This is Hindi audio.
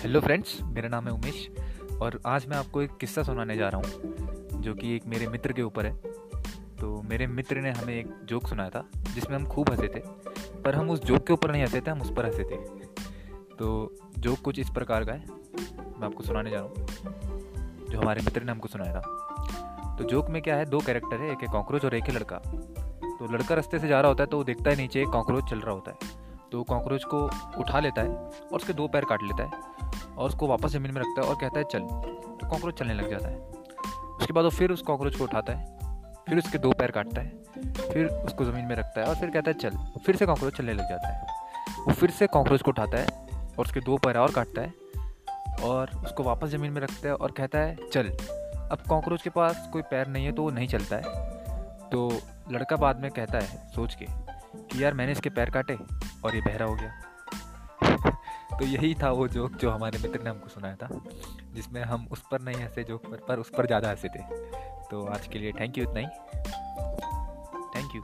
हेलो फ्रेंड्स मेरा नाम है उमेश और आज मैं आपको एक किस्सा सुनाने जा रहा हूँ, जो कि एक मेरे मित्र के ऊपर है। तो मेरे मित्र ने हमें एक जोक सुनाया था, जिसमें हम खूब हंसे थे, पर हम उस जोक के ऊपर नहीं हंसे थे, हम उस पर हंसे थे। तो जोक कुछ इस प्रकार का है, मैं आपको सुनाने जा रहा हूँ, जो हमारे मित्र ने हमको सुनाया था। तो जोक में क्या है, दो कैरेक्टर है, एक है कॉकरोच और एक है लड़का। तो लड़का रास्ते से जा रहा होता है तो वो देखता है नीचे एक कॉकरोच चल रहा होता है। तो कॉकरोच को उठा लेता है और उसके दो पैर काट लेता है। और उसको वापस ज़मीन में रखता है और कहता है, चल। तो कॉकरोच चलने लग जाता है। उसके बाद वो फिर उस कॉकरोच को उठाता है, फिर उसके दो पैर काटता है, फिर उसको ज़मीन में रखता है और फिर कहता है, चल। फिर से कॉकरोच चलने लग जाता है। वो फिर से कॉकरोच को उठाता है और उसके दो पैर और काटता है और उसको वापस ज़मीन में रखता है और कहता है, चल। अब कॉकरोच के पास कोई पैर नहीं है तो वो नहीं चलता है। तो लड़का बाद में कहता है, सोच के कि, यार मैंने इसके पैर काटे और ये बहरा हो गया। तो यही था वो जोक जो हमारे मित्र ने हमको सुनाया था, जिसमें हम उस पर नहीं हंसे जोक पर पर उस पर ज़्यादा हंसे थे। तो आज के लिए थैंक यू इतना ही। Thank you